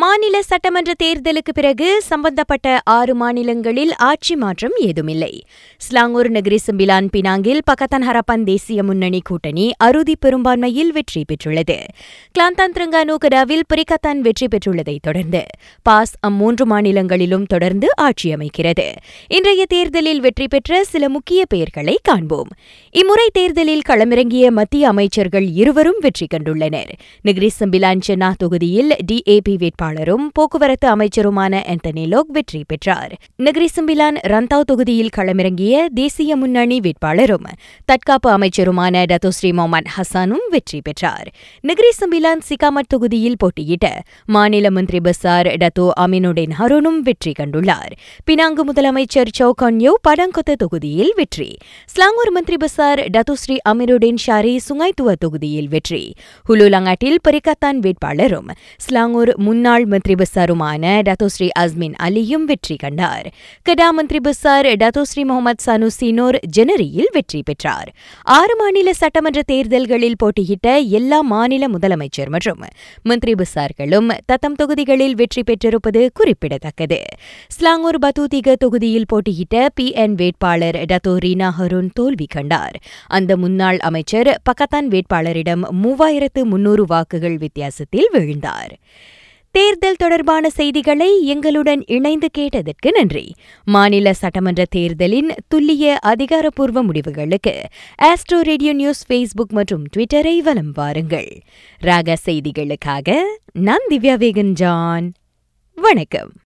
மாநில சட்டமன்ற தேர்தலுக்கு பிறகு சம்பந்தப்பட்ட ஆறு மாநிலங்களில் ஆட்சி மாற்றம் ஏதுமில்லை. ஸ்லாங்கூர் நகரி சிம்பிலான் பினாங்கில் பக்கத்தான் ஹரப்பன் தேசிய முன்னணி கூட்டணி அறுதி பெரும்பான்மையில் வெற்றி பெற்றுள்ளது. கிளாந்தான் திரங்கானு கடாவில் வெற்றி பெற்றுள்ளதைத் தொடர்ந்து பாஸ் அம்மூன்று மாநிலங்களிலும் தொடர்ந்து ஆட்சி அமைக்கிறது. இன்றைய தேர்தலில் வெற்றி பெற்ற சில முக்கிய பெயர்களை காண்போம். இம்முறை தேர்தலில் களமிறங்கிய மத்திய அமைச்சர்கள் இருவரும் வெற்றி கண்டுள்ளனர். நகரி சிம்பிலான் சென்னா தொகுதியில் டிஏபி வேட்பாளரும் போக்குவரத்து அமைச்சருமான ஆண்டனி லோக் வெற்றி பெற்றார். நகரி சிம்பிலான் ரந்தாவ் தொகுதியில் களமிறங்கிய தேசிய முன்னணி வேட்பாளரும் தற்காப்பு அமைச்சருமான டத்தோஸ்ரீ மொஹமட் ஹசானும் வெற்றி பெற்றார். நகரி சிம்பிலான் சிகாமட் தொகுதியில் போட்டியிட்ட மாநில மந்திரி பசார் டத்தோ அமினுடின் ஹருனும் வெற்றி கண்டுள்ளார். பினாங்கு முதலமைச்சர் சௌகன்யோ படங்கொத்த தொகுதியில் வெற்றி. Selangor Menteri Besar Dato' Sri Amirudin Shari சுங்காய்த்துவ தொகுதியில் வெற்றி. ஹுலுலங்காட்டில் பரிகத்தான் வேட்பாளரும் ஸ்லாங்கூர் முன்னாள் மந்திரி பசாருமான டத்தோஸ்ரீ அஸ்மின் அலியும் வெற்றி கண்டார். கடா மந்திரி பசார் டத்தோஸ்ரீ முகமது சனுசினோர் ஜனரியில் வெற்றி பெற்றார். ஆறு மாநில சட்டமன்ற தேர்தல்களில் போட்டியிட்ட எல்லா மாநில முதலமைச்சர் மற்றும் மந்திரி பசார்களும் தத்தம் தொகுதிகளில் வெற்றி பெற்றிருப்பது குறிப்பிடத்தக்கது. ஸ்லாங்கூர் பத்தூதிக தொகுதியில் போட்டியிட்ட பி என் வேட்பாளர் டத்தோ ரீனா ஹருன் தோல்வி கண்டார். அந்த முன்னாள் அமைச்சர் பக்கத்தான் வேட்பாளரிடம் மூவாயிரத்து முன்னூறு வாக்குகள் வித்தியாசத்தில் வீழ்ந்தார். தேர்தல் தொடர்பான செய்திகளை எங்களுடன் இணைந்து கேட்டதற்கு நன்றி. மாநில சட்டமன்ற தேர்தலின் துல்லிய அதிகாரப்பூர்வ முடிவுகளுக்கு ஆஸ்ட்ரோ ரேடியோ நியூஸ் ஃபேஸ்புக் மற்றும் ட்விட்டரை வலம் வாருங்கள். ராக செய்திகளுக்காக நான் திவ்யா வேகன் ஜான் வணக்கம்.